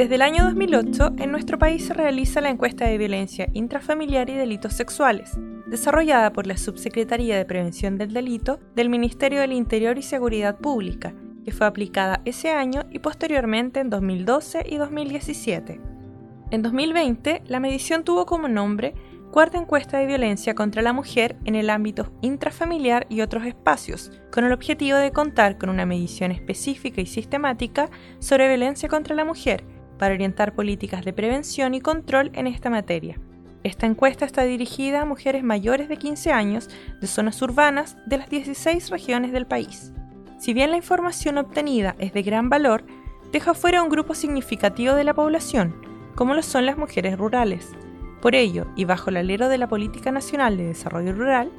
Desde el año 2008, en nuestro país se realiza la encuesta de violencia intrafamiliar y delitos sexuales, desarrollada por la Subsecretaría de Prevención del Delito del Ministerio del Interior y Seguridad Pública, que fue aplicada ese año y posteriormente en 2012 y 2017. En 2020, la medición tuvo como nombre Cuarta encuesta de violencia contra la mujer en el ámbito intrafamiliar y otros espacios, con el objetivo de contar con una medición específica y sistemática sobre violencia contra la mujer para orientar políticas de prevención y control en esta materia. Esta encuesta está dirigida a mujeres mayores de 15 años de zonas urbanas de las 16 regiones del país. Si bien la información obtenida es de gran valor, deja fuera un grupo significativo de la población, como lo son las mujeres rurales. Por ello, y bajo el alero de la Política Nacional de Desarrollo Rural,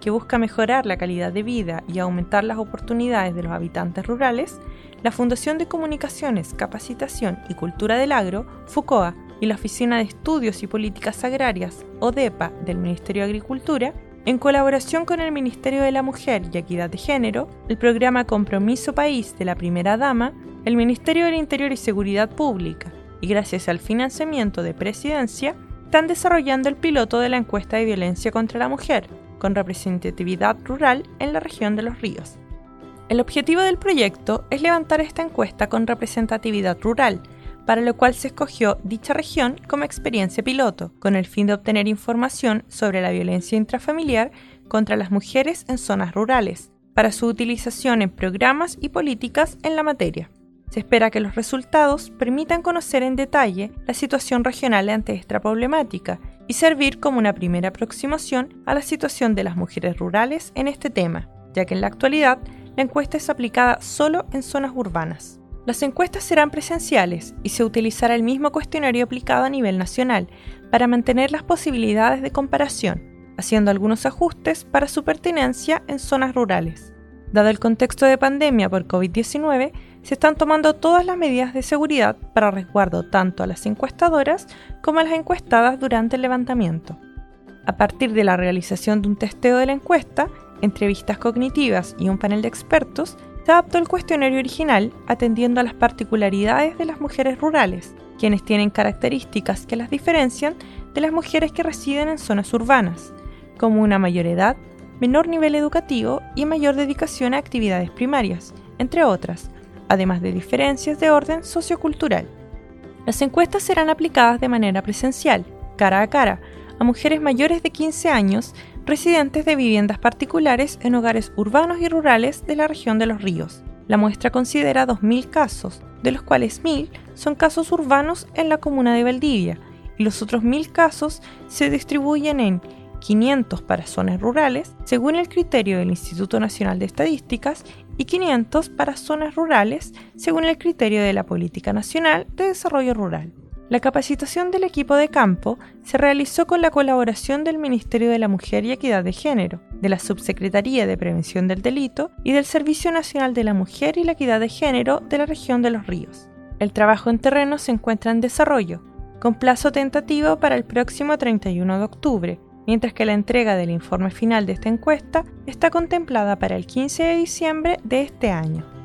que busca mejorar la calidad de vida y aumentar las oportunidades de los habitantes rurales, la Fundación de Comunicaciones, Capacitación y Cultura del Agro, FUCOA, y la Oficina de Estudios y Políticas Agrarias, ODEPA, del Ministerio de Agricultura, en colaboración con el Ministerio de la Mujer y Equidad de Género, el programa Compromiso País de la Primera Dama, el Ministerio del Interior y Seguridad Pública, y gracias al financiamiento de Presidencia, están desarrollando el piloto de la encuesta de violencia contra la mujer, con representatividad rural en la región de los ríos. El objetivo del proyecto es levantar esta encuesta con representatividad rural, para lo cual se escogió dicha región como experiencia piloto, con el fin de obtener información sobre la violencia intrafamiliar contra las mujeres en zonas rurales, para su utilización en programas y políticas en la materia. Se espera que los resultados permitan conocer en detalle la situación regional ante esta problemática y servir como una primera aproximación a la situación de las mujeres rurales en este tema, ya que en la actualidad la encuesta es aplicada solo en zonas urbanas. Las encuestas serán presenciales y se utilizará el mismo cuestionario aplicado a nivel nacional para mantener las posibilidades de comparación, haciendo algunos ajustes para su pertinencia en zonas rurales. Dado el contexto de pandemia por COVID-19, se están tomando todas las medidas de seguridad para resguardo tanto a las encuestadoras como a las encuestadas durante el levantamiento. A partir de la realización de un testeo de la encuesta, entrevistas cognitivas y un panel de expertos, se adaptó el cuestionario original atendiendo a las particularidades de las mujeres rurales, quienes tienen características que las diferencian de las mujeres que residen en zonas urbanas, como una mayor edad, menor nivel educativo y mayor dedicación a actividades primarias, entre otras, además de diferencias de orden sociocultural. Las encuestas serán aplicadas de manera presencial, cara a cara, a mujeres mayores de 15 años residentes de viviendas particulares en hogares urbanos y rurales de la región de los ríos. La muestra considera 2.000 casos, de los cuales 1.000 son casos urbanos en la comuna de Valdivia y los otros 1.000 casos se distribuyen en 500 para zonas rurales, según el criterio del Instituto Nacional de Estadísticas, y 500 para zonas rurales, según el criterio de la Política Nacional de Desarrollo Rural. La capacitación del equipo de campo se realizó con la colaboración del Ministerio de la Mujer y Equidad de Género, de la Subsecretaría de Prevención del Delito y del Servicio Nacional de la Mujer y la Equidad de Género de la región de los ríos. El trabajo en terreno se encuentra en desarrollo, con plazo tentativo para el próximo 31 de octubre, mientras que la entrega del informe final de esta encuesta está contemplada para el 15 de diciembre de este año.